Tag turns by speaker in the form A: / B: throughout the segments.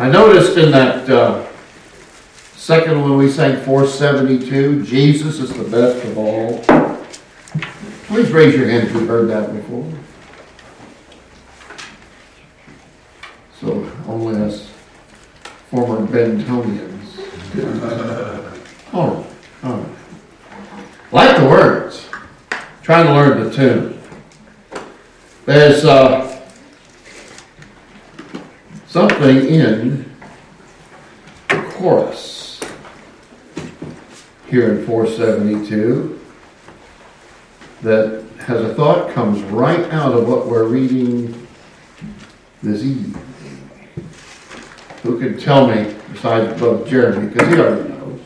A: I noticed in that uh, second one we sang 472, Jesus is the best of all. Please raise your hand if you've heard that before. So only us former Bentonians. all right, all right. Like the words. Trying to learn the tune. There's uh, something in the chorus here in 472 that has a thought comes right out of what we're reading this evening. Who can tell me besides Brother Jeremy, because he already knows.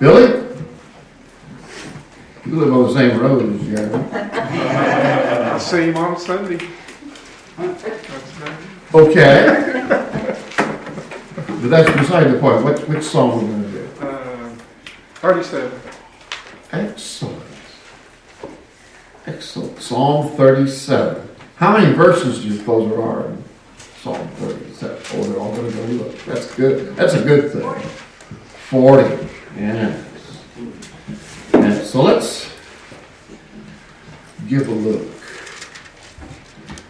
A: Billy? You live on the same road as Jeremy.
B: I see him on Sunday.
A: Okay. But that's beside the point. What, which song are we going to do?
B: Uh, Thirty-seven.
A: Excellent. Excellent. Psalm 37. How many verses do you suppose there are in Psalm 37? Oh, they're all going to go look. That's good. That's a good thing. 40. Yes. yes. So let's give a look.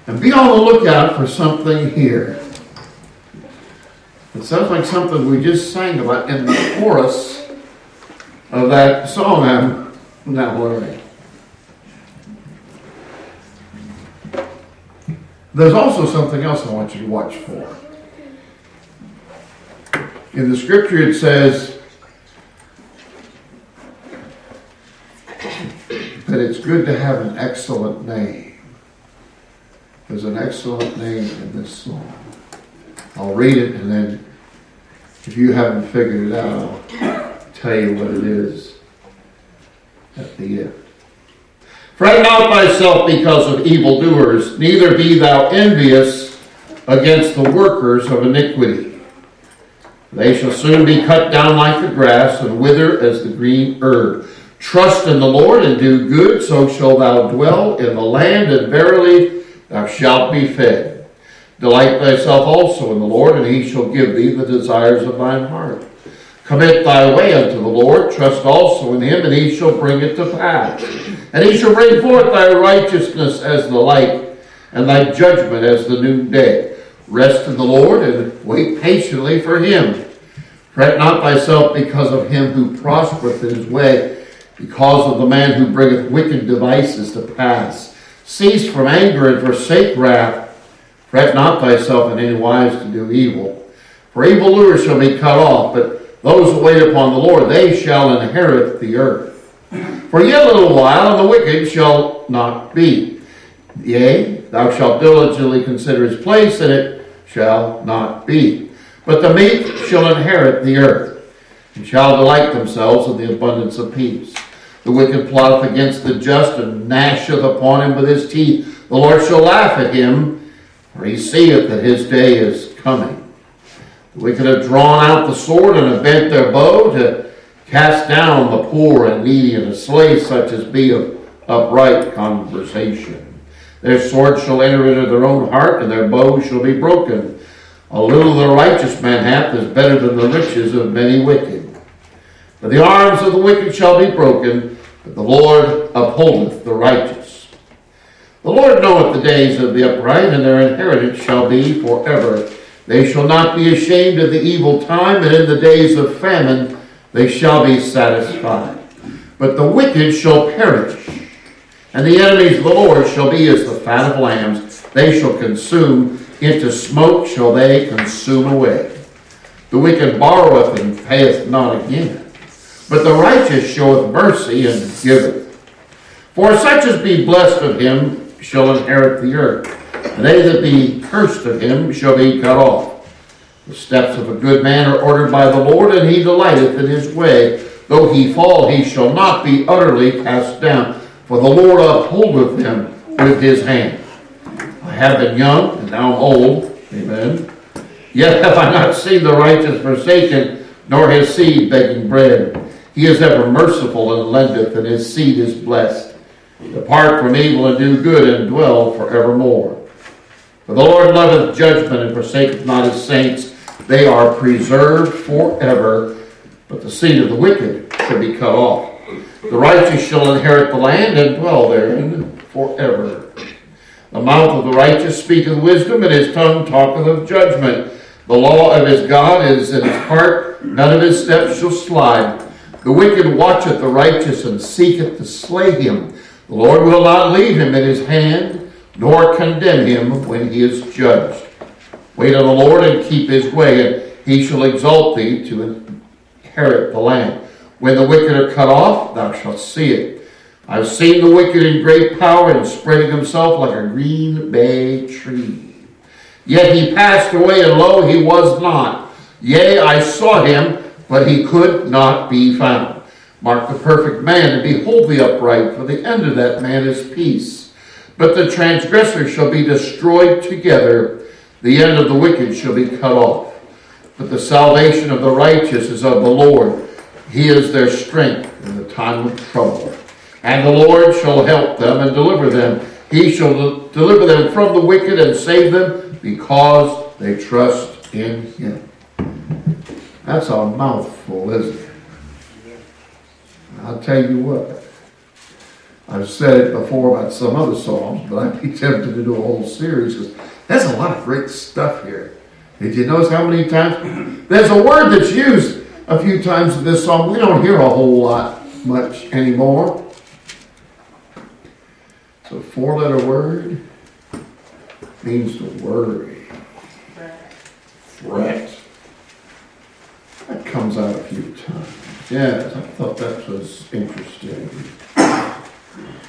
A: And be on the lookout for something here. It sounds like something we just sang about in the chorus of that song I'm now learning. There's also something else I want you to watch for. In the scripture it says that it's good to have an excellent name. There's an excellent name in this song. I'll read it and then if you haven't figured it out, I'll tell you what it is at the end. Fret not thyself because of evildoers, neither be thou envious against the workers of iniquity. They shall soon be cut down like the grass and wither as the green herb. Trust in the Lord and do good, so shall thou dwell in the land, and verily thou shalt be fed. Delight thyself also in the Lord, and he shall give thee the desires of thine heart. Commit thy way unto the Lord, trust also in him, and he shall bring it to pass. And he shall bring forth thy righteousness as the light, and thy judgment as the noonday. Rest in the Lord, and wait patiently for him. Fret not thyself because of him who prospereth in his way, because of the man who bringeth wicked devices to pass. Cease from anger and forsake wrath. Fret not thyself in any wise to do evil. For evildoers shall be cut off, but those who wait upon the Lord, they shall inherit the earth. For yet a little while, and the wicked shall not be. Yea, thou shalt diligently consider his place, and it shall not be. But the meek shall inherit the earth, and shall delight themselves in the abundance of peace. The wicked plotteth against the just, and gnasheth upon him with his teeth. The Lord shall laugh at him, for he seeth that his day is coming. The wicked have drawn out the sword and have bent their bow to cast down the poor and needy and to slay such as be of upright conversation. Their sword shall enter into their own heart, and their bow shall be broken. A little the righteous man hath is better than the riches of many wicked. For the arms of the wicked shall be broken, but the Lord upholdeth the righteous. The Lord knoweth the days of the upright, and their inheritance shall be forever. They shall not be ashamed of the evil time, and in the days of famine they shall be satisfied. But the wicked shall perish, and the enemies of the Lord shall be as the fat of lambs. They shall consume, into smoke shall they consume away. The wicked borroweth and payeth not again, but the righteous showeth mercy and giveth. For such as be blessed of him shall inherit the earth, and they that be cursed of him shall be cut off. The steps of a good man are ordered by the Lord, and he delighteth in his way. Though he fall, he shall not be utterly cast down, for the Lord upholdeth him with his hand. I have been young, and now am old. Amen. Yet have I not seen the righteous forsaken, nor his seed begging bread. He is ever merciful and lendeth, and his seed is blessed. Depart from evil and do good, and dwell for forevermore. For the Lord loveth judgment and forsaketh not his saints. They are preserved forever, but the seed of the wicked shall be cut off. The righteous shall inherit the land and dwell therein forever. The mouth of the righteous speaketh wisdom, and his tongue talketh of judgment. The law of his God is in his heart, none of his steps shall slide. The wicked watcheth the righteous and seeketh to slay him. The Lord will not leave him in his hand, nor condemn him when he is judged. Wait on the Lord and keep his way, and he shall exalt thee to inherit the land. When the wicked are cut off, thou shalt see it. I've seen the wicked in great power and spreading himself like a green bay tree. Yet he passed away, and lo, he was not. Yea, I saw him, but he could not be found. Mark the perfect man, and behold the upright, for the end of that man is peace. But the transgressor shall be destroyed together, the end of the wicked shall be cut off. But the salvation of the righteous is of the Lord. He is their strength in the time of trouble. And the Lord shall help them and deliver them. He shall deliver them from the wicked and save them because they trust in him. That's a mouthful, isn't it? I'll tell you what. I've said it before about some other songs, but I'd be tempted to do a whole series because there's a lot of great stuff here. Did you notice how many times? There's a word that's used a few times in this song. We don't hear a whole lot much anymore. It's a four letter word. Means to worry. Fret. That comes out a few times. Yes, I thought that was interesting.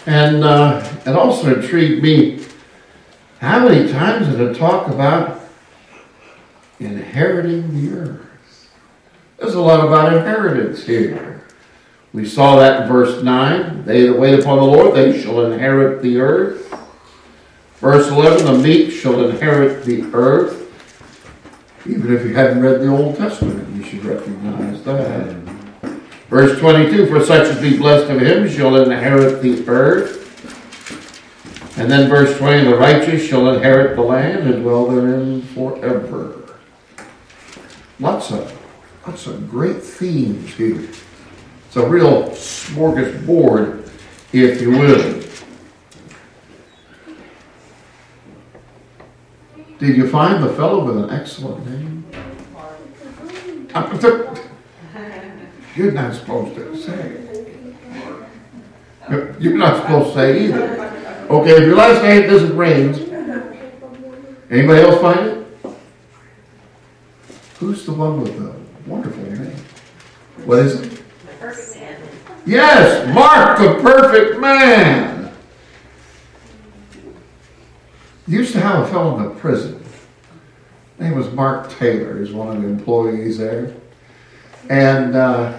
A: And uh, it also intrigued me how many times did it talk about inheriting the earth? There's a lot about inheritance here. We saw that in verse 9. They that wait upon the Lord, they shall inherit the earth. Verse 11, the meek shall inherit the earth. Even if you hadn't read the Old Testament, you should recognize that. Verse 22, for such as be blessed of him shall inherit the earth. And then verse 20, the righteous shall inherit the land and dwell therein forever. Lots of, lots of great themes here. It's a real smorgasbord, if you will. Did you find the fellow with an excellent name? You're not supposed to say. You're not supposed to say either. Okay, if your last name doesn't Rains, anybody else find it? Who's the one with the wonderful name? What is it? Yes, Mark the perfect man. Used to have a fellow in the prison. His name was Mark Taylor. He's one of the employees there. And uh,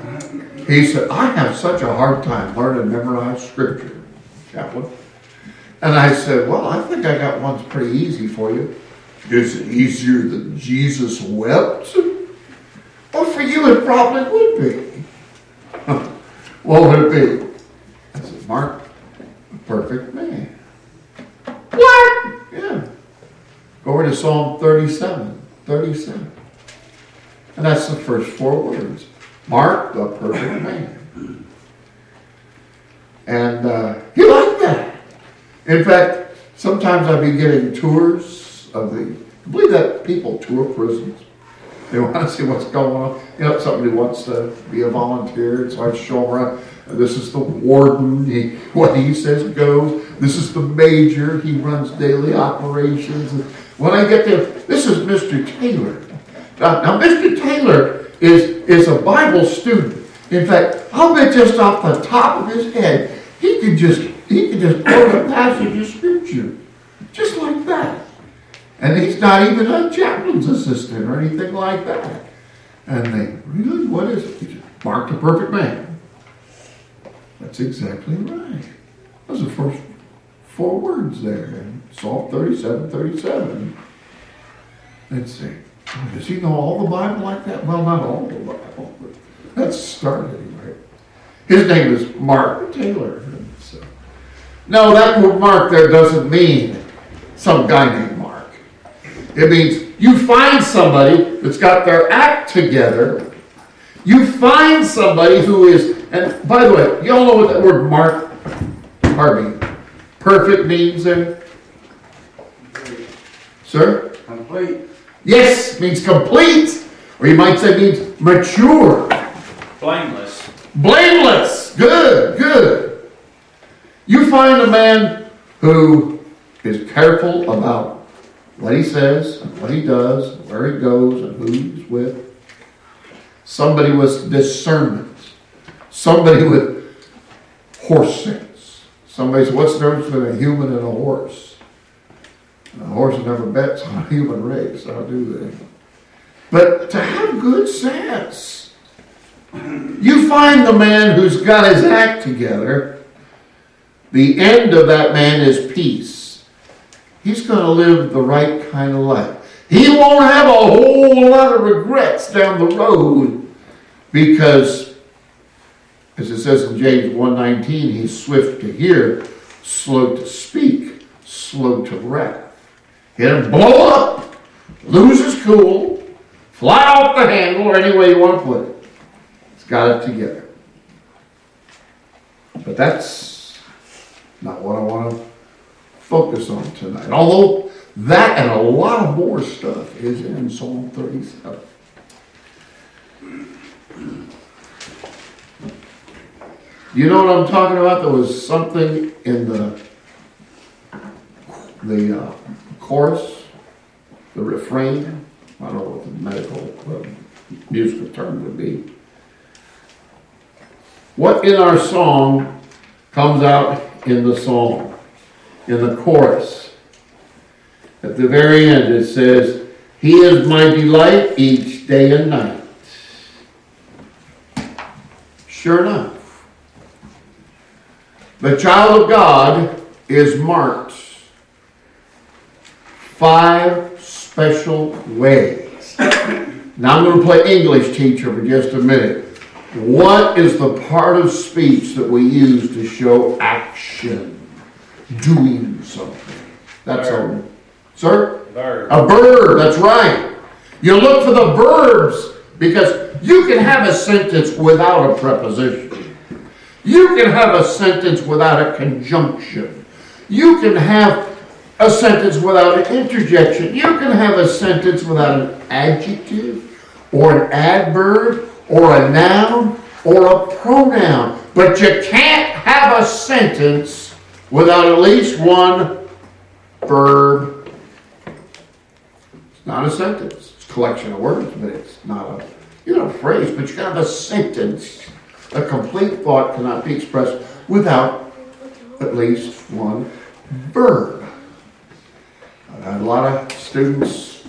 A: he said, I have such a hard time learning memorize scripture, chaplain. And I said, Well, I think I got one's pretty easy for you. Is it easier than Jesus wept? Well, for you, it probably would be. what would it be? I said, Mark, perfect man. What? Yeah. Go over to Psalm 37. 37. And that's the first four words. Mark, the perfect man. And uh, he liked that. In fact, sometimes I've been getting tours of the, I believe that people tour prisons. They want to see what's going on. You know, somebody wants to be a volunteer, so I show them around. This is the warden. He, what he says goes. This is the major. He runs daily operations. When I get there, this is Mr. Taylor. Now, now, Mr. Taylor is, is a Bible student. In fact, I'll bet just off the top of his head, he could just he could just quote a passage of scripture. Just like that. And he's not even a chaplain's assistant or anything like that. And they, really? What is it? He just, Mark the perfect man. That's exactly right. Those are the first four words there in Psalm 37, 37. Let's see. Does he know all the Bible like that? Well, not all the Bible, but that's start anyway. His name is Mark Taylor. So. No, that word Mark there doesn't mean some guy named Mark. It means you find somebody that's got their act together. You find somebody who is, and by the way, y'all know what that word mark, pardon perfect means there? Sir?
C: Complete.
A: Yes, means complete, or you might say means mature,
C: Blameless.
A: blameless. Good, good. You find a man who is careful about what he says, and what he does, where he goes, and who he's with. Somebody with discernment. Somebody with horse sense. Somebody says, what's the difference between a human and a horse? A horse never bets on a human race, how do they? But to have good sense. You find the man who's got his act together, the end of that man is peace. He's going to live the right kind of life. He won't have a whole lot of regrets down the road because, as it says in James 1.19, he's swift to hear, slow to speak, slow to wrath. He'll blow up, lose his cool, fly off the handle, or any way you want to put it. He's got it together. But that's not what I want to focus on tonight. Although that and a lot of more stuff is in Psalm 37. You know what I'm talking about? There was something in the the uh, chorus, the refrain. I don't know what the medical uh, musical term would be. What in our song comes out in the song, in the chorus? At the very end, it says, He is my delight each day and night. Sure enough. The child of God is marked five special ways. Now I'm going to play English teacher for just a minute. What is the part of speech that we use to show action? Doing something. That's all. Sir?
C: Verb.
A: A verb, that's right. You look for the verbs because you can have a sentence without a preposition. You can have a sentence without a conjunction. You can have a sentence without an interjection. You can have a sentence without an adjective or an adverb or a noun or a pronoun. But you can't have a sentence without at least one verb. It's not a sentence. It's a collection of words, but it's not a you know a phrase, but you can have a sentence. A complete thought cannot be expressed without at least one verb. A lot of students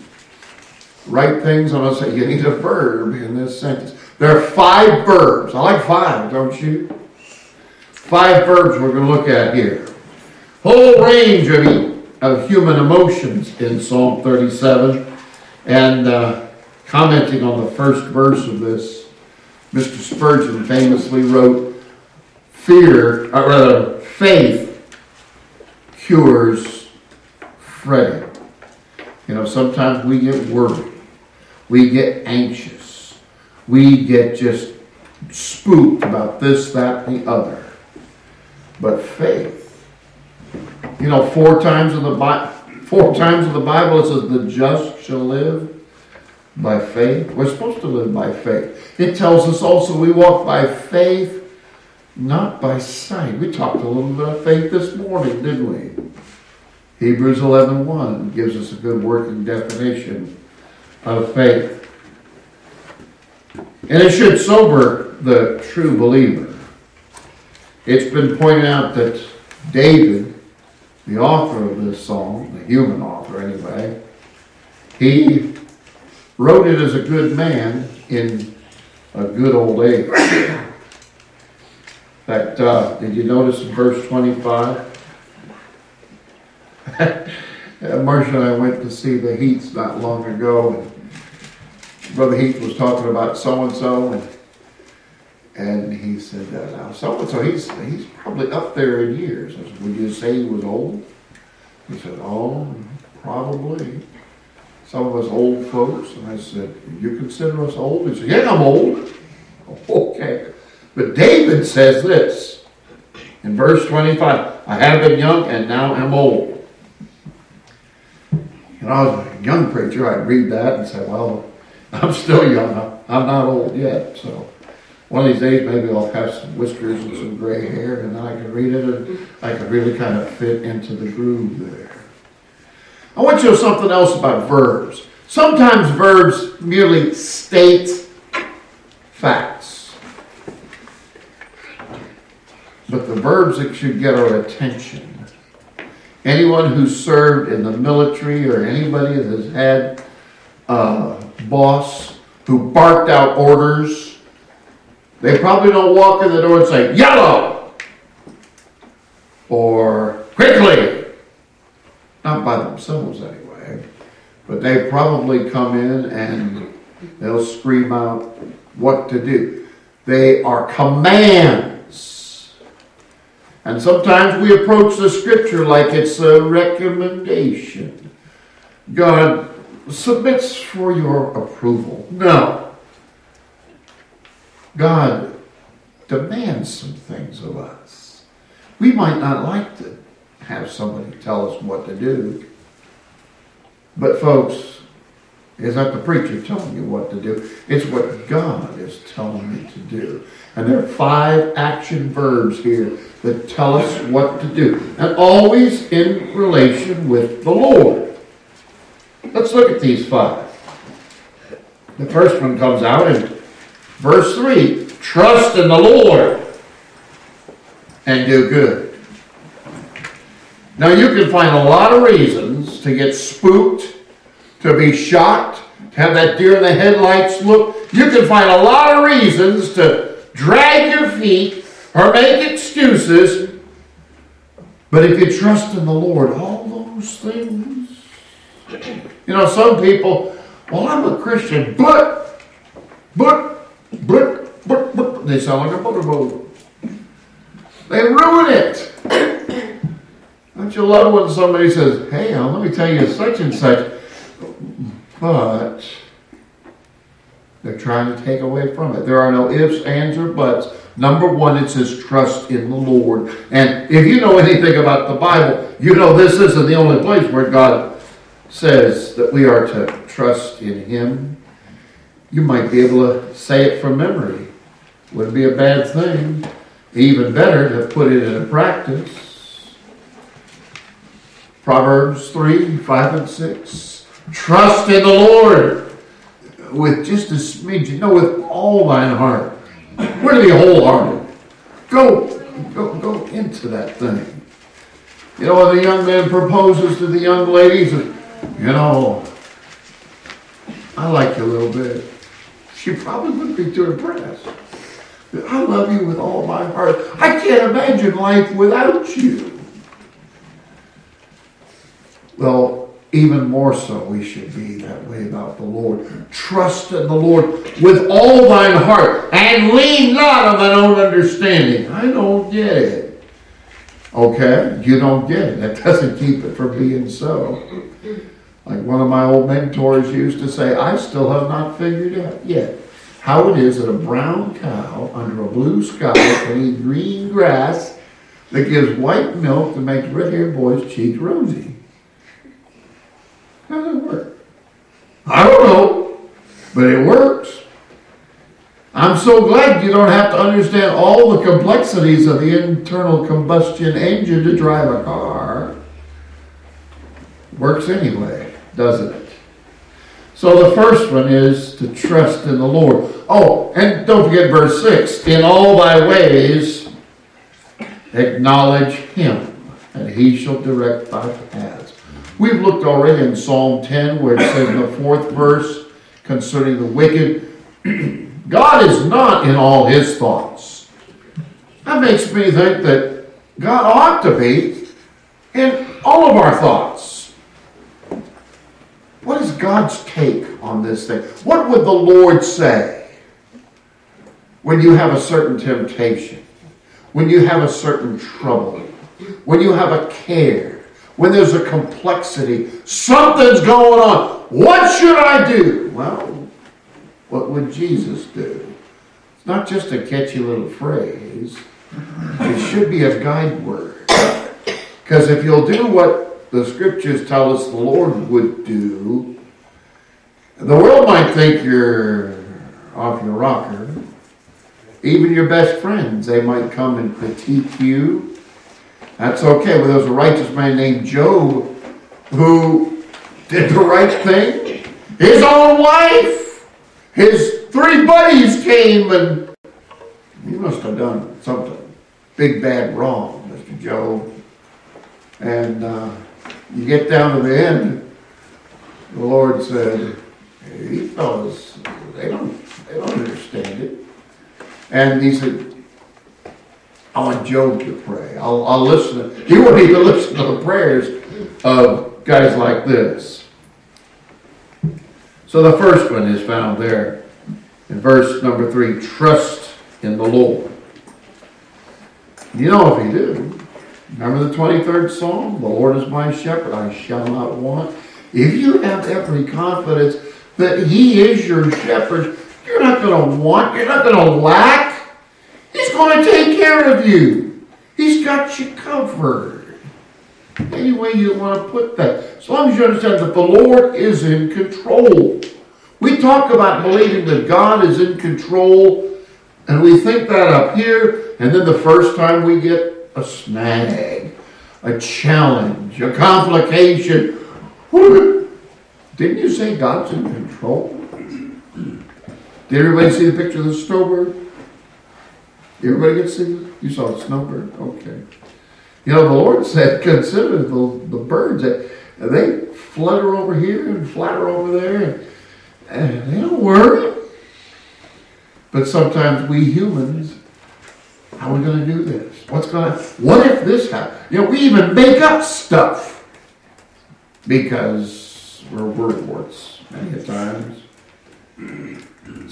A: write things and I'll say, you need a verb in this sentence. There are five verbs. I like five, don't you? Five verbs we're going to look at here. Whole range of, of human emotions in Psalm 37. And uh, commenting on the first verse of this, Mr. Spurgeon famously wrote, Fear, or rather, faith cures fretting. You know, sometimes we get worried, we get anxious, we get just spooked about this, that, and the other. But faith, you know, four times in the Bible, four times in the Bible it says, "The just shall live." By faith. We're supposed to live by faith. It tells us also we walk by faith, not by sight. We talked a little bit of faith this morning, didn't we? Hebrews 11.1 1 gives us a good working definition of faith. And it should sober the true believer. It's been pointed out that David, the author of this song, the human author anyway, he wrote it as a good man in a good old age. In fact, uh, did you notice in verse 25? Marcia and I went to see the Heaths not long ago, and Brother Heath was talking about so and so, and he said, uh, "Now so and so, he's he's probably up there in years." I said, "Would you say he was old?" He said, "Oh, probably." Some of us old folks, and I said, You consider us old? He said, Yeah, I'm old. Okay. But David says this in verse 25 I have been young and now am old. And I was a young preacher, I'd read that and say, Well, I'm still young. I'm not old yet. So one of these days, maybe I'll have some whiskers and some gray hair, and then I can read it, and I can really kind of fit into the groove there. I want you to know something else about verbs. Sometimes verbs merely state facts. But the verbs that should get our attention. Anyone who's served in the military or anybody that has had a boss who barked out orders, they probably don't walk in the door and say, yellow! Or quickly! Not by themselves anyway. But they probably come in and they'll scream out what to do. They are commands. And sometimes we approach the scripture like it's a recommendation. God submits for your approval. No. God demands some things of us. We might not like to have somebody tell us what to do. But, folks, it's not the preacher telling you what to do, it's what God is telling me to do. And there are five action verbs here that tell us what to do, and always in relation with the Lord. Let's look at these five. The first one comes out in verse 3 Trust in the Lord and do good. Now, you can find a lot of reasons to get spooked, to be shocked, to have that deer in the headlights look. You can find a lot of reasons to drag your feet or make excuses. But if you trust in the Lord, all those things. You know, some people, well, I'm a Christian, but, but, but, but, but, they sound like a motorboat. They ruin it. Don't you love when somebody says, hey, let me tell you such and such, but they're trying to take away from it. There are no ifs, ands, or buts. Number one, it says trust in the Lord. And if you know anything about the Bible, you know this isn't the only place where God says that we are to trust in Him. You might be able to say it from memory. Wouldn't be a bad thing. Even better to put it into practice. Proverbs 3, 5, and 6. Trust in the Lord with just a smidge, you know, with all thine heart. We're to be wholehearted. Go, go, go into that thing. You know, when the young man proposes to the young lady, says, you know, I like you a little bit. She probably wouldn't be too impressed. I love you with all my heart. I can't imagine life without you. Well, even more so, we should be that way about the Lord. Trust in the Lord with all thine heart and lean not on thine own understanding. I don't get it. Okay, you don't get it. That doesn't keep it from being so. Like one of my old mentors used to say, I still have not figured out yet how it is that a brown cow under a blue sky can eat green grass that gives white milk that makes red-haired boys' cheeks rosy. How does it work? I don't know, but it works. I'm so glad you don't have to understand all the complexities of the internal combustion engine to drive a car. Works anyway, doesn't it? So the first one is to trust in the Lord. Oh, and don't forget verse 6 In all thy ways acknowledge him, and he shall direct thy path. We've looked already in Psalm 10 where it says in the fourth verse concerning the wicked, God is not in all his thoughts. That makes me think that God ought to be in all of our thoughts. What is God's take on this thing? What would the Lord say when you have a certain temptation, when you have a certain trouble, when you have a care, when there's a complexity, something's going on. What should I do? Well, what would Jesus do? It's not just a catchy little phrase. It should be a guide word. Because if you'll do what the scriptures tell us the Lord would do, the world might think you're off your rocker. Even your best friends, they might come and critique you. That's okay. Well, there was a righteous man named Job who did the right thing. His own wife, his three buddies came and he must have done something big bad wrong, Mr. Job. And uh, you get down to the end, the Lord said, "These fellows, they don't, they don't understand it." And he said, "I want Job to pray. I'll, I'll listen." He wouldn't even listen to the prayers of guys like this. So the first one is found there in verse number three: "Trust in the Lord." You know if you do. Remember the 23rd Psalm? The Lord is my shepherd, I shall not want. If you have every confidence that He is your shepherd, you're not going to want, you're not going to lack. He's going to take care of you. He's got you covered. Any way you want to put that. As long as you understand that the Lord is in control. We talk about believing that God is in control, and we think that up here, and then the first time we get a snag, a challenge, a complication. Didn't you say God's in control? Did everybody see the picture of the snowbird? Everybody get see You saw the snowbird? Okay. You know, the Lord said, consider the, the birds. That, they flutter over here and flutter over there. And they don't worry. But sometimes we humans how are we going to do this? What's going to, what if this happens? You know, we even make up stuff because we're wordwarts many times.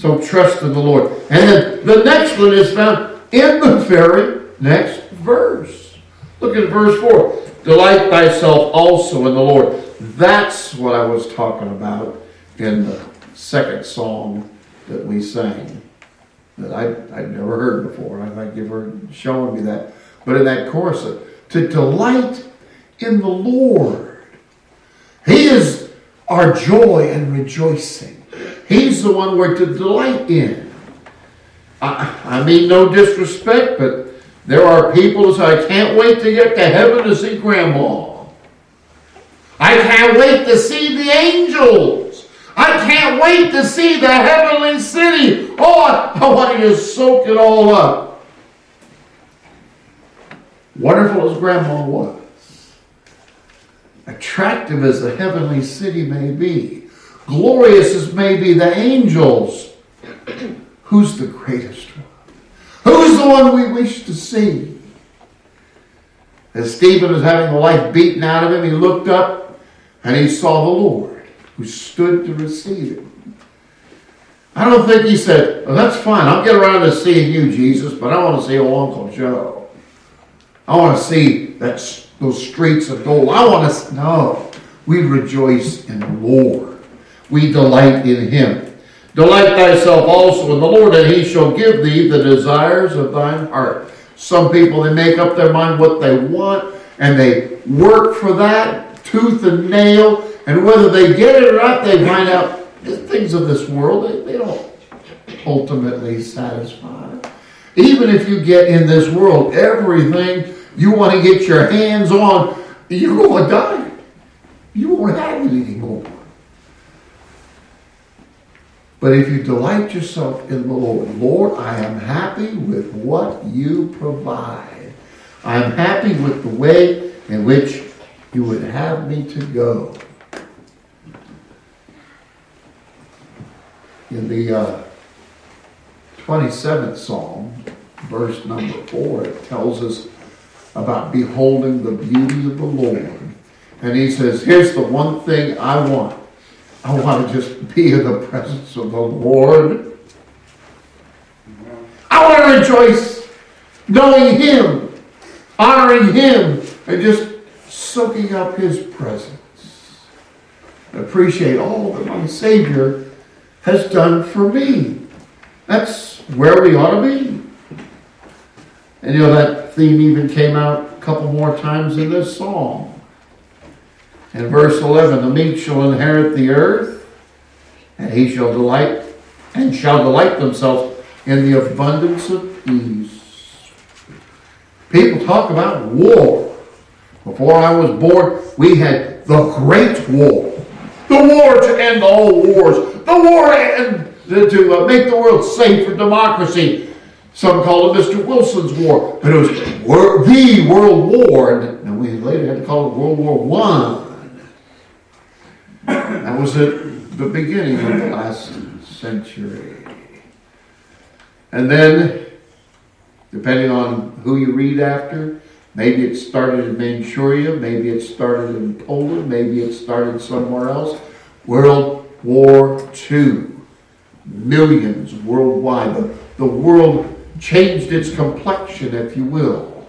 A: So trust in the Lord. And then the next one is found in the very next verse. Look at verse 4. Delight thyself also in the Lord. That's what I was talking about in the second song that we sang that I, I'd never heard before. I think you've heard showing me that. But in that chorus, to delight in the Lord. He is our joy and rejoicing. He's the one we're to delight in. I, mean, no disrespect, but there are people who say, I can't wait to get to heaven to see Grandma. I can't wait to see the angels. I can't wait to see the heavenly city. Oh, I want to just soak it all up. Wonderful as Grandma was, attractive as the heavenly city may be, glorious as may be the angels, who's the greatest one? Who's the one we wish to see? As Stephen was having the life beaten out of him, he looked up and he saw the Lord who stood to receive him. I don't think he said, well, that's fine. I'll get around to seeing you, Jesus, but I want to see old Uncle Joe. I want to see that, those streets of gold. I want to, no. We rejoice in the Lord. We delight in him. Delight thyself also in the Lord, and he shall give thee the desires of thine heart. Some people, they make up their mind what they want, and they work for that tooth and nail, and whether they get it or not, they find out the things of this world, they, they don't ultimately satisfy. Even if you get in this world everything you want to get your hands on, you're going to die. You won't have it anymore. But if you delight yourself in the Lord, Lord, I am happy with what you provide. I am happy with the way in which you would have me to go. in the uh, 27th Psalm, verse number 4, it tells us about beholding the beauty of the Lord. And he says, Here's the one thing I want. I want to just be in the presence of the Lord. I want to rejoice knowing Him, honoring Him, and just soaking up His presence. I Appreciate all that my Savior has done for me. That's where we ought to be. And you know, that theme even came out a couple more times in this song. In verse 11, the meek shall inherit the earth, and he shall delight, and shall delight themselves in the abundance of peace. People talk about war. Before I was born, we had the Great War. The war to end all wars. The war to, to uh, make the world safe for democracy. Some call it Mr. Wilson's War, but it was the World War, and we later had to call it World War One. That was at the beginning of the last century. And then, depending on who you read after, maybe it started in Manchuria, maybe it started in Poland, maybe it started somewhere else. World War II. Millions worldwide. The, the world changed its complexion, if you will.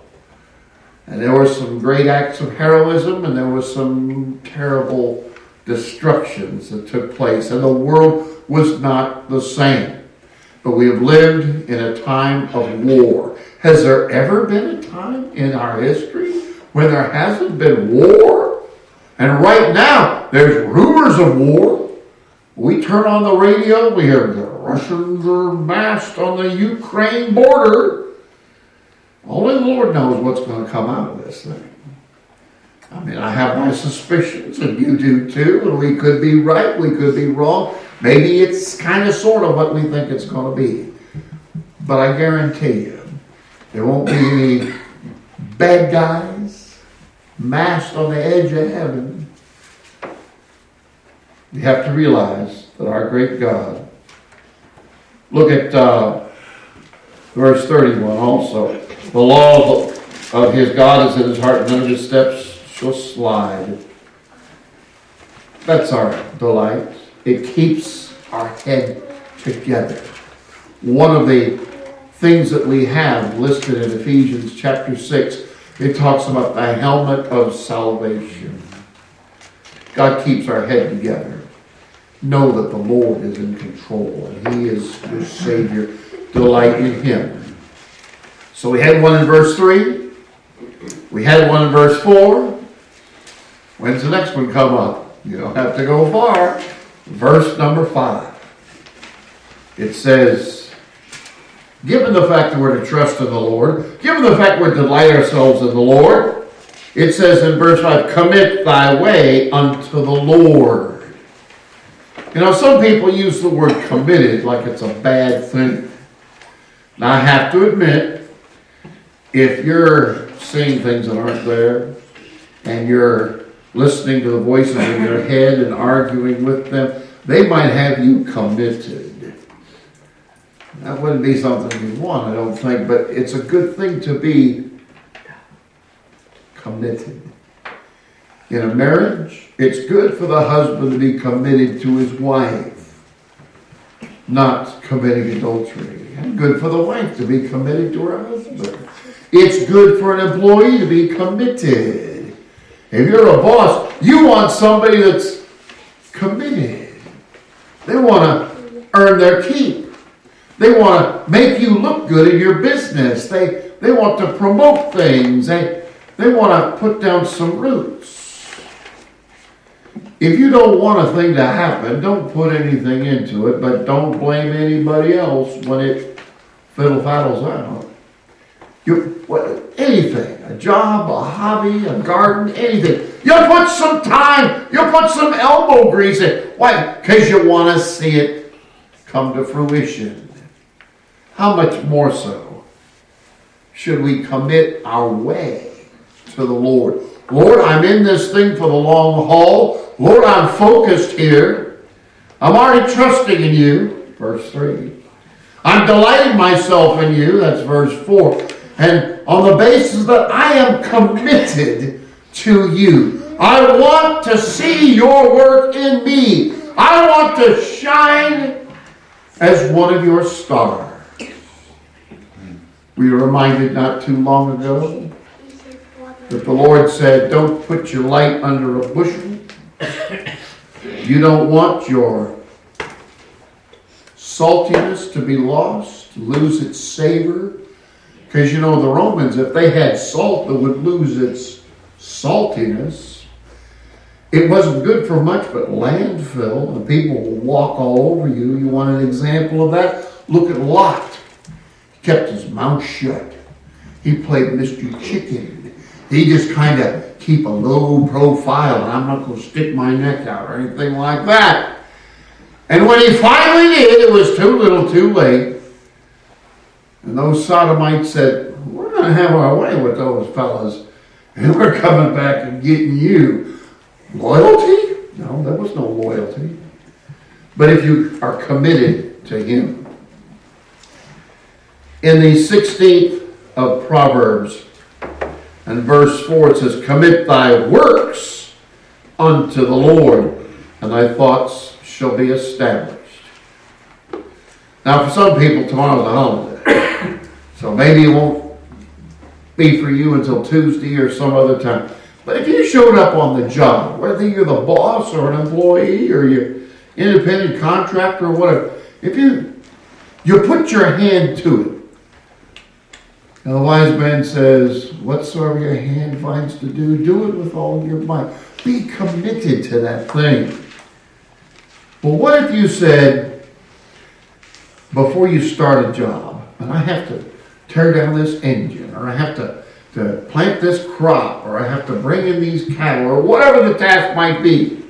A: And there were some great acts of heroism, and there was some terrible destructions that took place, and the world was not the same but we have lived in a time of war. Has there ever been a time in our history when there hasn't been war? And right now, there's rumors of war. We turn on the radio, we hear the Russians are massed on the Ukraine border. Only the Lord knows what's going to come out of this thing. I mean, I have my suspicions, and you do too, and we could be right, we could be wrong. Maybe it's kind of sort of what we think it's going to be. But I guarantee you, there won't be any bad guys massed on the edge of heaven. You have to realize that our great God. Look at uh, verse 31 also. The law of his God is in his heart, none of his steps shall slide. That's our delight. It keeps our head together. One of the things that we have listed in Ephesians chapter 6, it talks about the helmet of salvation. God keeps our head together. Know that the Lord is in control and He is your Savior. Delight in Him. So we had one in verse 3. We had one in verse 4. When's the next one come up? You don't have to go far. Verse number 5. It says, given the fact that we're to trust in the Lord, given the fact we're to delight ourselves in the Lord, it says in verse 5, commit thy way unto the Lord. You know, some people use the word committed like it's a bad thing. Now, I have to admit, if you're seeing things that aren't there, and you're listening to the voices in your head and arguing with them, they might have you committed. That wouldn't be something you want, I don't think, but it's a good thing to be committed. In a marriage, it's good for the husband to be committed to his wife, not committing adultery. And good for the wife to be committed to her husband. It's good for an employee to be committed. If you're a boss, you want somebody that's committed. They want to earn their keep. They want to make you look good in your business. They, they want to promote things. They, they want to put down some roots. If you don't want a thing to happen, don't put anything into it, but don't blame anybody else when it fiddle faddles out. You, what, anything, a job, a hobby, a garden, anything. You put some time, you put some elbow grease in. Why? Because you want to see it come to fruition. How much more so should we commit our way to the Lord? Lord, I'm in this thing for the long haul. Lord, I'm focused here. I'm already trusting in you. Verse 3. I'm delighting myself in you. That's verse 4. And on the basis that I am committed to you, I want to see your work in me. I want to shine as one of your stars. We were reminded not too long ago that the Lord said, Don't put your light under a bushel. You don't want your saltiness to be lost, lose its savor. Because you know, the Romans, if they had salt that would lose its saltiness, it wasn't good for much but landfill, and people will walk all over you. You want an example of that? Look at Lot. He kept his mouth shut. He played Mr. Chicken. He just kind of keep a low profile, and I'm not going to stick my neck out or anything like that. And when he finally did, it was too little, too late. And those sodomites said, We're going to have our way with those fellas, and we're coming back and getting you. Loyalty? No, there was no loyalty. But if you are committed to Him. In the 16th of Proverbs, and verse 4, it says, Commit thy works unto the Lord, and thy thoughts shall be established. Now, for some people, tomorrow's a holiday. so maybe it won't be for you until Tuesday or some other time. But if you showed up on the job, whether you're the boss or an employee or you're independent contractor or whatever, if you you put your hand to it. Now the wise man says, Whatsoever your hand finds to do, do it with all your might. Be committed to that thing. Well, what if you said, before you start a job, and I have to tear down this engine, or I have to to plant this crop, or I have to bring in these cattle, or whatever the task might be.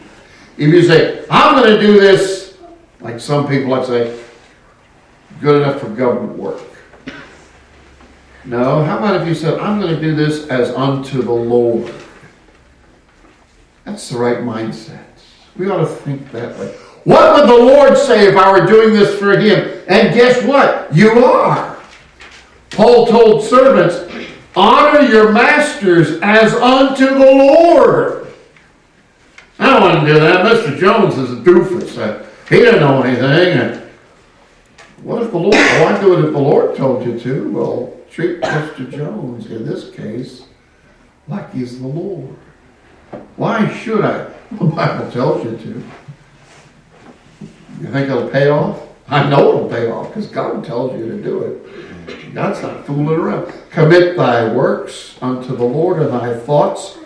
A: If you say, I'm going to do this, like some people like say, good enough for government work. No, how about if you said, I'm going to do this as unto the Lord? That's the right mindset. We ought to think that way. What would the Lord say if I were doing this for Him? And guess what? You are. Paul told servants, Honor your masters as unto the Lord. I don't want to do that. Mr. Jones is a doofus. He didn't know anything. What if the Lord, I'd do it if the Lord told you to. Well, treat Mr. Jones, in this case, like he's the Lord. Why should I? The Bible tells you to. You think it'll pay off? I know it'll pay off because God tells you to do it. God's not fooling around. Commit thy works unto the Lord, and thy thoughts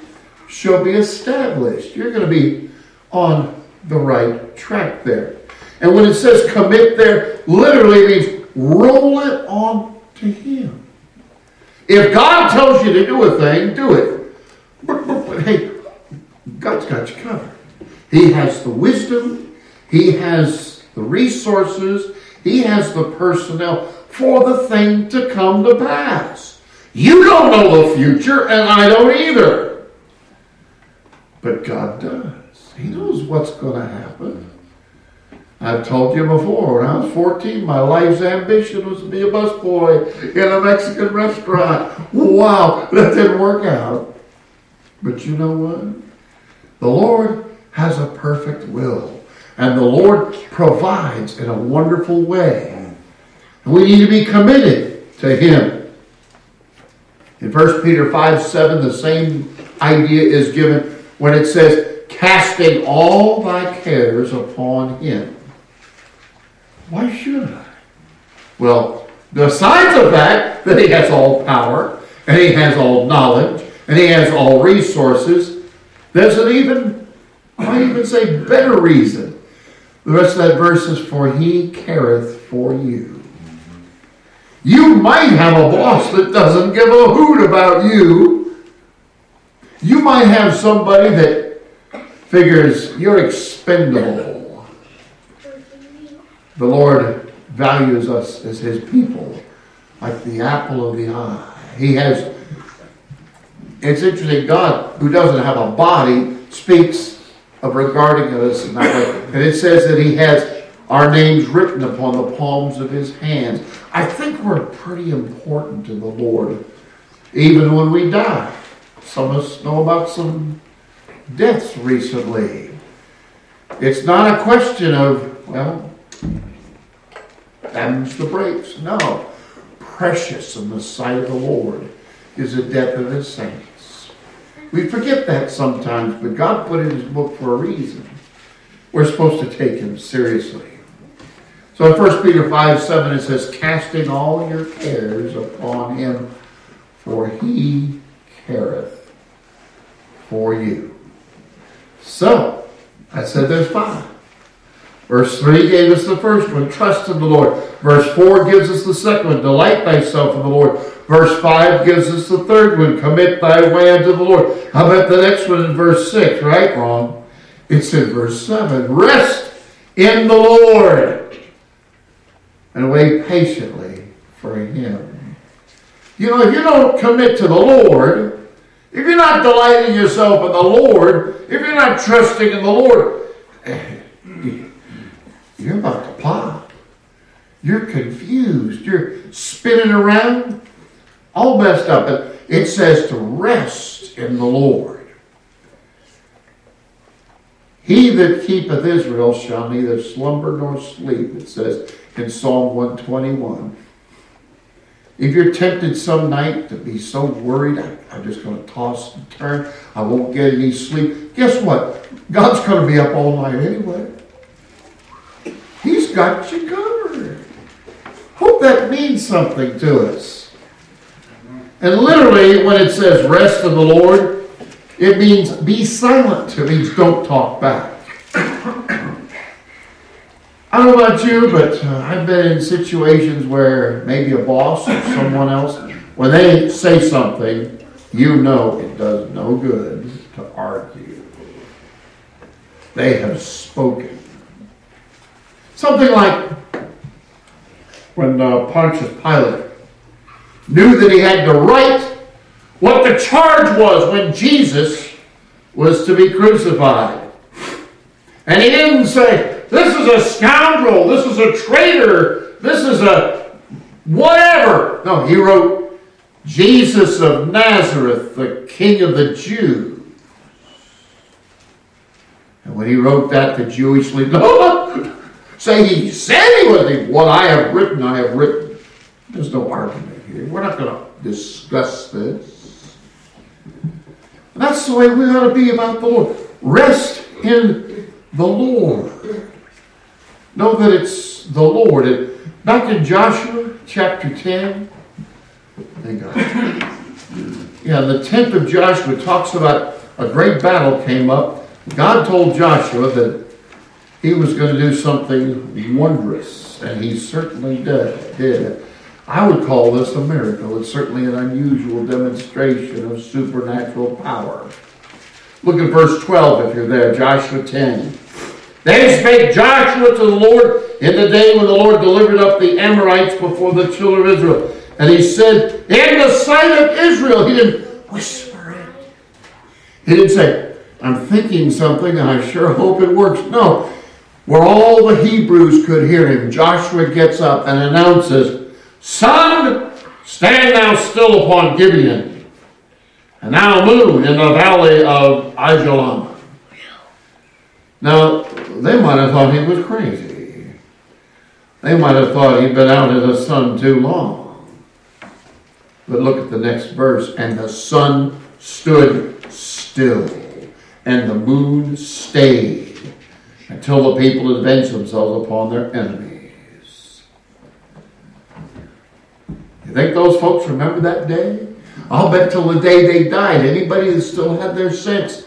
A: shall be established. You're going to be on the right track there. And when it says commit there, literally means roll it on to Him. If God tells you to do a thing, do it. But, but, but hey, God's got you covered. He has the wisdom, He has the resources, He has the personnel for the thing to come to pass. You don't know the future, and I don't either. But God does. He knows what's going to happen. I've told you before, when I was 14, my life's ambition was to be a busboy in a Mexican restaurant. Wow, that didn't work out. But you know what? The Lord has a perfect will, and the Lord provides in a wonderful way. And we need to be committed to Him. In 1 Peter 5 7, the same idea is given when it says, casting all thy cares upon Him. Why should I? Well, besides the fact that He has all power, and He has all knowledge, and He has all resources, there's an even, I might even say, better reason. The rest of that verse is, For He careth for you. You might have a boss that doesn't give a hoot about you. You might have somebody that figures you're expendable. The Lord values us as His people, like the apple of the eye. He has, it's interesting, God, who doesn't have a body, speaks of regarding us. And it says that He has our names written upon the palms of His hands. I think we're pretty important to the Lord, even when we die. Some of us know about some deaths recently. It's not a question of, well, them's the breaks. No. Precious in the sight of the Lord is the death of his saints. We forget that sometimes, but God put in His book for a reason. We're supposed to take Him seriously. So in 1 Peter 5 7, it says, Casting all your cares upon Him, for He careth for you. So, I said there's five. Verse 3 gave us the first one, trust in the Lord. Verse 4 gives us the second one, delight thyself in the Lord. Verse 5 gives us the third one, commit thy way unto the Lord. How about the next one in verse 6? Right? Wrong. It's in verse 7. Rest in the Lord and wait patiently for him. You know, if you don't commit to the Lord, if you're not delighting yourself in the Lord, if you're not trusting in the Lord, you're about to pop. You're confused. You're spinning around, all messed up. It says to rest in the Lord. He that keepeth Israel shall neither slumber nor sleep, it says in Psalm 121. If you're tempted some night to be so worried, I'm just going to toss and turn, I won't get any sleep. Guess what? God's going to be up all night anyway. He's got you covered. Hope that means something to us. And literally, when it says rest of the Lord, it means be silent. It means don't talk back. I don't know about you, but uh, I've been in situations where maybe a boss or someone else, when they say something, you know it does no good to argue. They have spoken. Something like when uh, Pontius Pilate knew that he had to write what the charge was when Jesus was to be crucified. And he didn't say, this is a scoundrel. This is a traitor. This is a whatever. No, he wrote Jesus of Nazareth, the King of the Jews. And when he wrote that, the Jewish leader, no, say he said he was what I have written, I have written. There's no argument here. We're not going to discuss this. That's the way we ought to be about the Lord. Rest in the Lord. Know that it's the Lord. And back in Joshua chapter 10, thank God. Yeah, the 10th of Joshua talks about a great battle came up. God told Joshua that he was going to do something wondrous, and he certainly did. did. I would call this a miracle. It's certainly an unusual demonstration of supernatural power. Look at verse 12 if you're there, Joshua 10. Then spake Joshua to the Lord in the day when the Lord delivered up the Amorites before the children of Israel. And he said, In the sight of Israel, he didn't whisper it. He didn't say, I'm thinking something and I sure hope it works. No. Where all the Hebrews could hear him, Joshua gets up and announces, Sun, stand thou still upon Gibeon, and thou moon in the valley of Ajalon. Now, they might have thought he was crazy. They might have thought he'd been out in the sun too long. But look at the next verse. And the sun stood still, and the moon stayed until the people avenge themselves upon their enemies. You think those folks remember that day? I'll bet till the day they died, anybody that still had their sense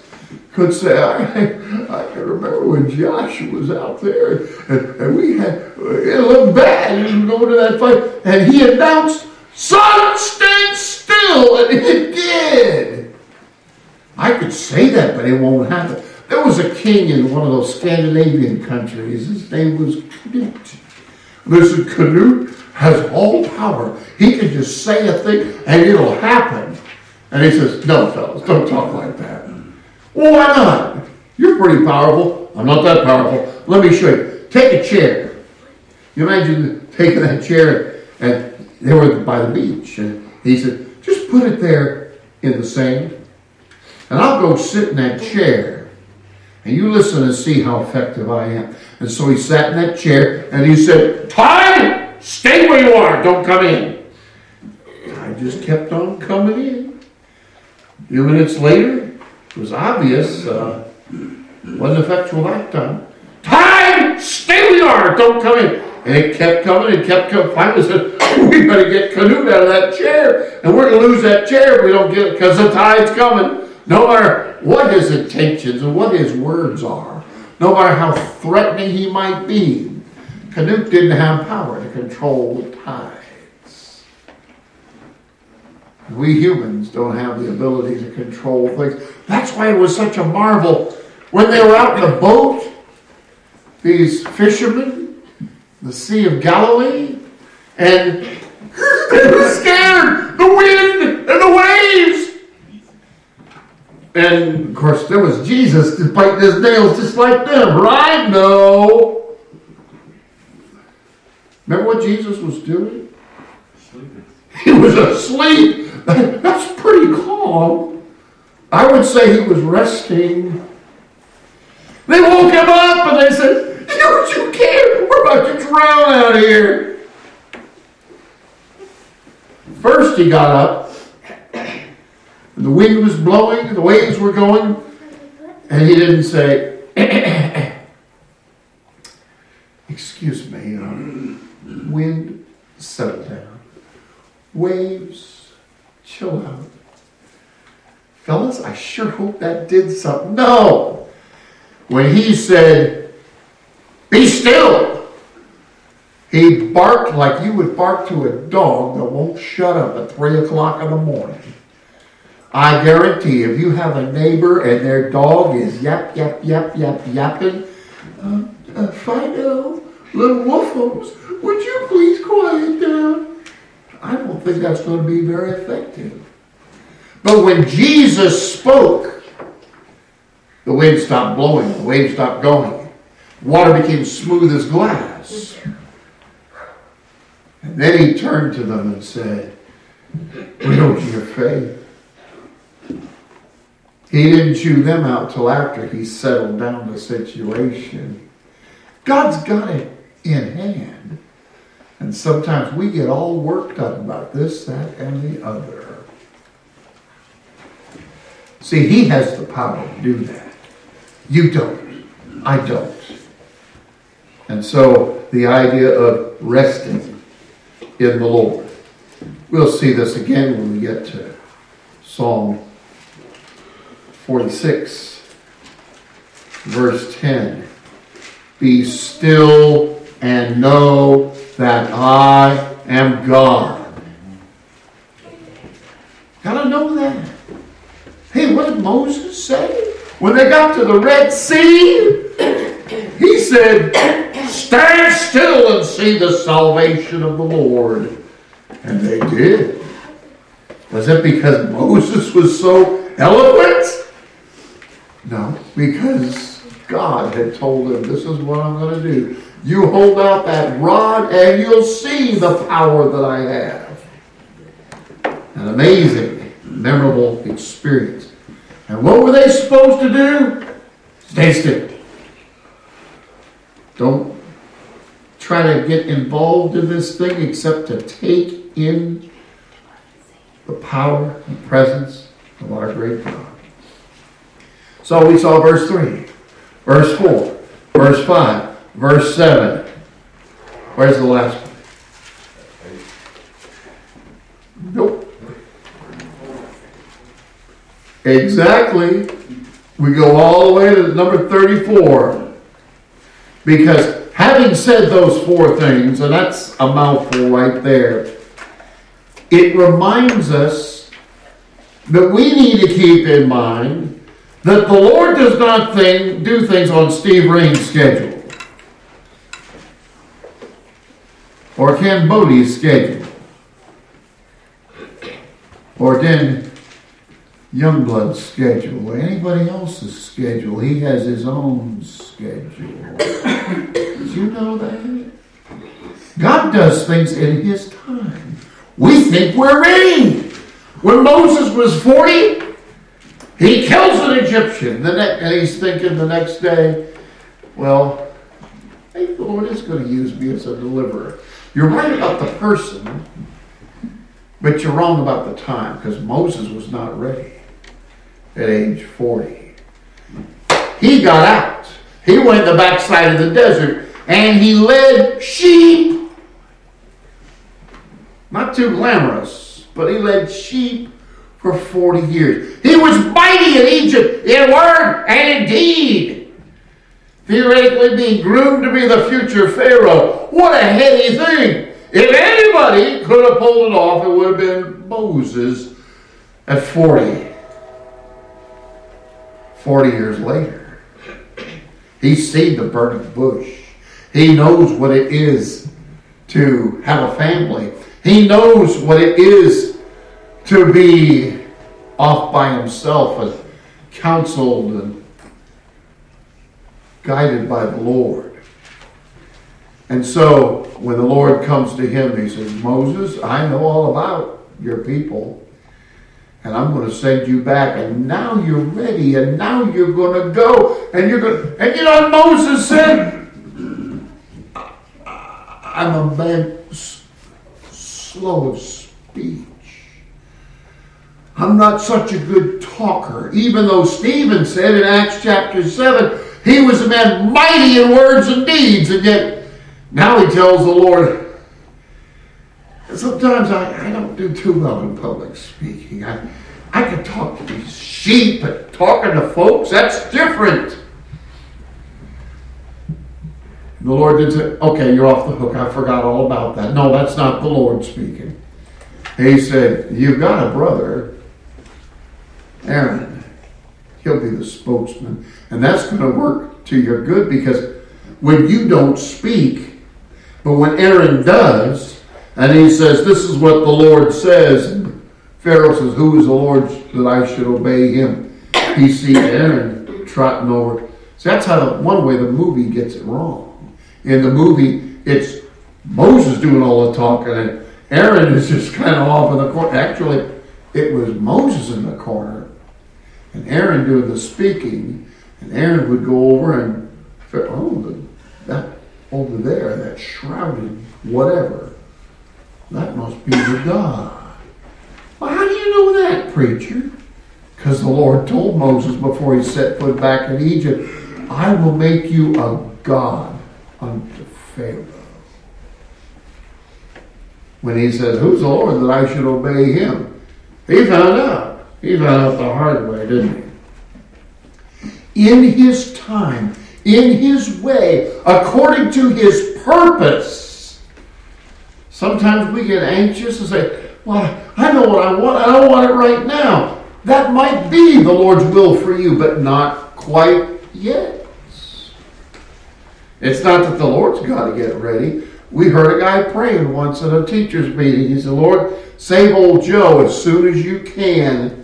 A: could say, I, I can remember when Joshua was out there and, and we had, it looked bad. Going to that fight and he announced, Sun, stand still, and it did. I could say that, but it won't happen. There was a king in one of those Scandinavian countries. His name was Canute. Listen, Canute has all power. He can just say a thing and it'll happen. And he says, No, fellas, don't talk like that. Well, why not? You're pretty powerful. I'm not that powerful. Let me show you. Take a chair. You imagine taking that chair and they were by the beach. And he said, just put it there in the sand. And I'll go sit in that chair. And you listen and see how effective I am. And so he sat in that chair and he said, Time! Stay where you are. Don't come in. I just kept on coming in. A few minutes later, It was obvious, uh, wasn't effectual that time. Time! Stay where you are! Don't come in! And it kept coming and kept coming. Finally said, we better get Canute out of that chair. And we're going to lose that chair if we don't get it because the tide's coming. No matter what his intentions and what his words are, no matter how threatening he might be, Canute didn't have power to control the tides. We humans don't have the ability to control things. That's why it was such a marvel when they were out in the boat, these fishermen, the Sea of Galilee, and they were scared. The wind and the waves. And of course, there was Jesus biting his nails just like them, right? No. Remember what Jesus was doing? Sleeping. He was asleep. That's pretty calm. I would say he was resting. They woke him up and they said, You, you can't. We're about to drown out here. First, he got up, and the wind was blowing, and the waves were going, and he didn't say, Excuse me, uh, wind, settle down. Waves, chill out. Fellas, I sure hope that did something. No! When he said, Be still! He barked like you would bark to a dog that won't shut up at 3 o'clock in the morning. I guarantee if you have a neighbor and their dog is yap, yap, yap, yap, yapping, uh, uh, Fido, little wolfos, would you please quiet down? I don't think that's going to be very effective. But when Jesus spoke, the wind stopped blowing, the waves stopped going, water became smooth as glass. And then he turned to them and said, Widow of your faith. He didn't chew them out till after he settled down the situation. God's got it in hand. And sometimes we get all worked up about this, that, and the other. See, he has the power to do that. You don't. I don't. And so the idea of resting in the Lord. We'll see this again when we get to Psalm 46, verse 10. Be still and know that I am God. Gotta know that. Hey, what did Moses say? When they got to the Red Sea, he said, Stand still and see the salvation of the Lord. And they did. Was it because Moses was so eloquent? No, because God had told him, This is what I'm going to do. You hold out that rod and you'll see the power that I have. An amazing, memorable experience. And what were they supposed to do? Stay still. Don't try to get involved in this thing except to take in the power and presence of our great God. So we saw verse 3, verse 4, verse 5, verse 7. Where's the last one? Nope. Exactly. We go all the way to number 34. Because having said those four things, and that's a mouthful right there, it reminds us that we need to keep in mind that the Lord does not do things on Steve Rain's schedule or Ken Bodie's schedule or Dan Youngblood's schedule or anybody else's schedule. He has his own schedule. Did you know that? God does things in his time. We think we're ready. When Moses was 40, he kills an Egyptian. The ne- and he's thinking the next day, well, the Lord is going to use me as a deliverer. You're right about the person, but you're wrong about the time because Moses was not ready. at age 40. He got out. He went the backside of the desert and he led sheep. Not too glamorous, but he led sheep for 40 years. He was mighty in Egypt in word and in deed. Theoretically being groomed to be the future Pharaoh. What a heady thing! If anybody could have pulled it off, it would have been Moses at 40. 40 years later, he's seen the burning bush. He knows what it is to have a family. He knows what it is to be off by himself and counseled and guided by the Lord. And so when the Lord comes to him, he says, Moses, I know all about your people. And I'm going to send you back. And now you're ready. And now you're going to go. And you're going to. And you know Moses said? I'm a man slow of speech. I'm not such a good talker. Even though Stephen said in Acts chapter 7, he was a man mighty in words and deeds. And yet, now he tells the Lord, sometimes I, I don't do too well in public speaking. I, I can talk to these sheep, but talking to folks, that's different. The Lord did say, okay, you're off the hook. I forgot all about that. No, that's not the Lord speaking. He said, You've got a brother, Aaron. He'll be the spokesman. And that's going to work to your good because when you don't speak, but when Aaron does, and he says, This is what the Lord says, and Pharaoh says, Who is the Lord that I should obey him? He sees Aaron trotting over. See, that's how the, one way the movie gets it wrong. In the movie, it's Moses doing all the talking, and Aaron is just kind of off in the corner. Actually, it was Moses in the corner, and Aaron doing the speaking, and Aaron would go over and, oh, that over there, that shrouded whatever, that must be the God. Well, how do you know that, preacher? Because the Lord told Moses before he set foot back in Egypt, I will make you a God unto Pharaoh. When he says, Who's the Lord that I should obey him? He found out. He found out the hard way, didn't he? In his time, in his way, according to his purpose. Sometimes we get anxious and say, Well, I know what I want. I don't want it right now. That might be the Lord's will for you, but not quite yet. It's not that the Lord's got to get ready. We heard a guy praying once at a teacher's meeting. He said, Lord, save old Joe as soon as you can.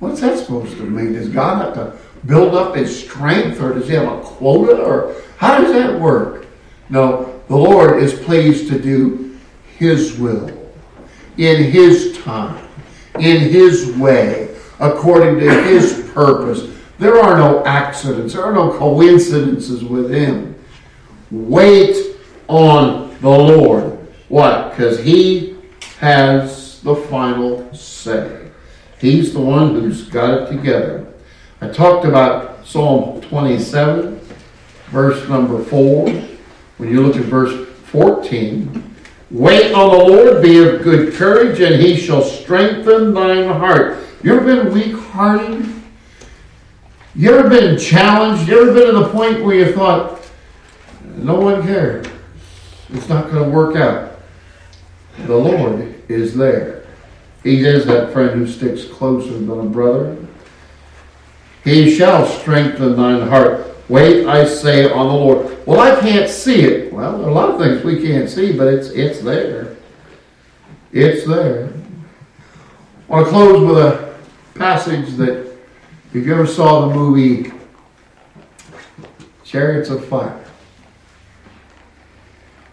A: What's that supposed to mean? Does God have to build up his strength or does he have a quota or how does that work? No, the Lord is pleased to do his will in his time, in his way, according to his purpose. There are no accidents, there are no coincidences with Him. Wait on the Lord. Why? Because He has the final say. He's the one who's got it together. I talked about Psalm 27, verse number 4. When you look at verse 14, wait on the Lord, be of good courage, and he shall strengthen thine heart. You ever been weak hearted? You ever been challenged? You ever been to the point where you thought, no one cares? It's not going to work out. The Lord is there. He is that friend who sticks closer than a brother. He shall strengthen thine heart. Wait, I say, on the Lord. Well, I can't see it. Well, a lot of things we can't see, but it's it's there. It's there. I want to close with a passage that if you ever saw the movie Chariots of Fire,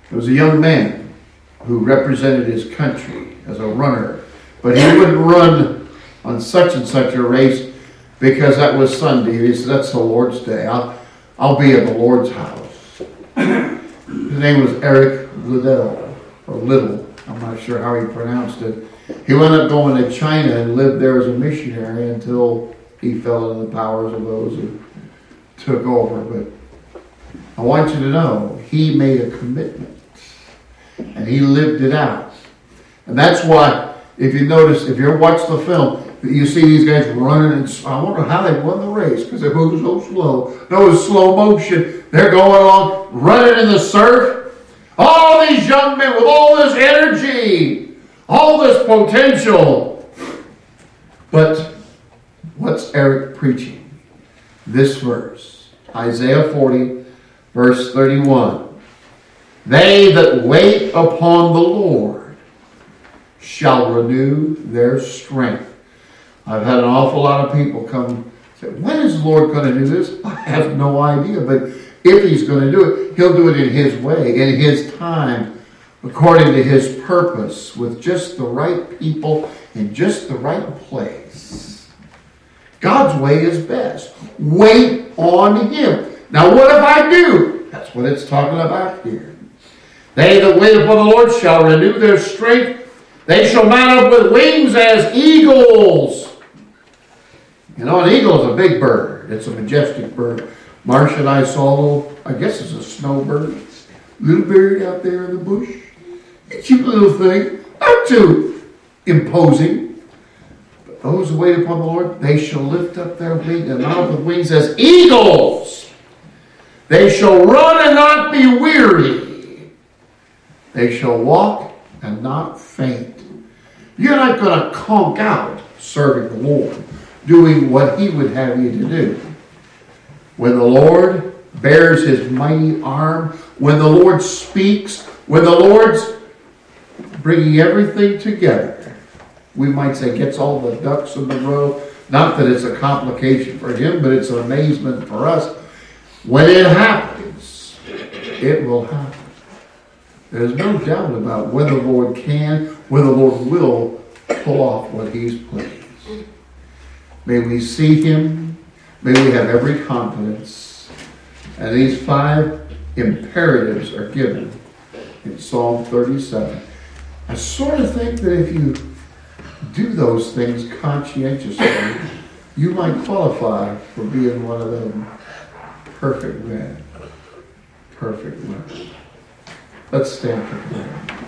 A: there was a young man who represented his country as a runner, but he wouldn't run on such and such a race because that was Sunday. He said, That's the Lord's day. I'll, I'll be at the Lord's house. His name was Eric Liddell, or Little. I'm not sure how he pronounced it. He wound up going to China and lived there as a missionary until he fell into the powers of those who took over. But I want you to know he made a commitment and he lived it out. And that's why, if you notice, if you watch the film, you see these guys running, and I wonder how they won the race because they moved so slow. No, it was slow motion. They're going along, running in the surf. All these young men with all this energy, all this potential. But what's Eric preaching? This verse, Isaiah 40, verse 31. They that wait upon the Lord shall renew their strength. I've had an awful lot of people come say, when is the Lord going to do this? I have no idea, but if he's going to do it, he'll do it in his way, in his time, according to his purpose, with just the right people in just the right place. God's way is best. Wait on him. Now, what if I do? That's what it's talking about here. They that wait upon the Lord shall renew their strength. They shall mount up with wings as eagles. You know, an eagle is a big bird. It's a majestic bird. Marcia and I saw a I guess it's a snowbird, little bird out there in the bush. A cute little thing, not too imposing. But those who wait upon the Lord, they shall lift up their wings and mount with wings as eagles. They shall run and not be weary. They shall walk and not faint. You're not going to conk out serving the Lord, doing what He would have you to do. When the Lord bears his mighty arm, when the Lord speaks, when the Lord's bringing everything together, we might say gets all the ducks in the row. Not that it's a complication for him, but it's an amazement for us. When it happens, it will happen. There's no doubt about whether the Lord can, whether the Lord will pull off what he's pleased. May we see him May we have every confidence. And these five imperatives are given in Psalm 37. I sort of think that if you do those things conscientiously, you might qualify for being one of them perfect men. Perfect men. Let's stand for prayer.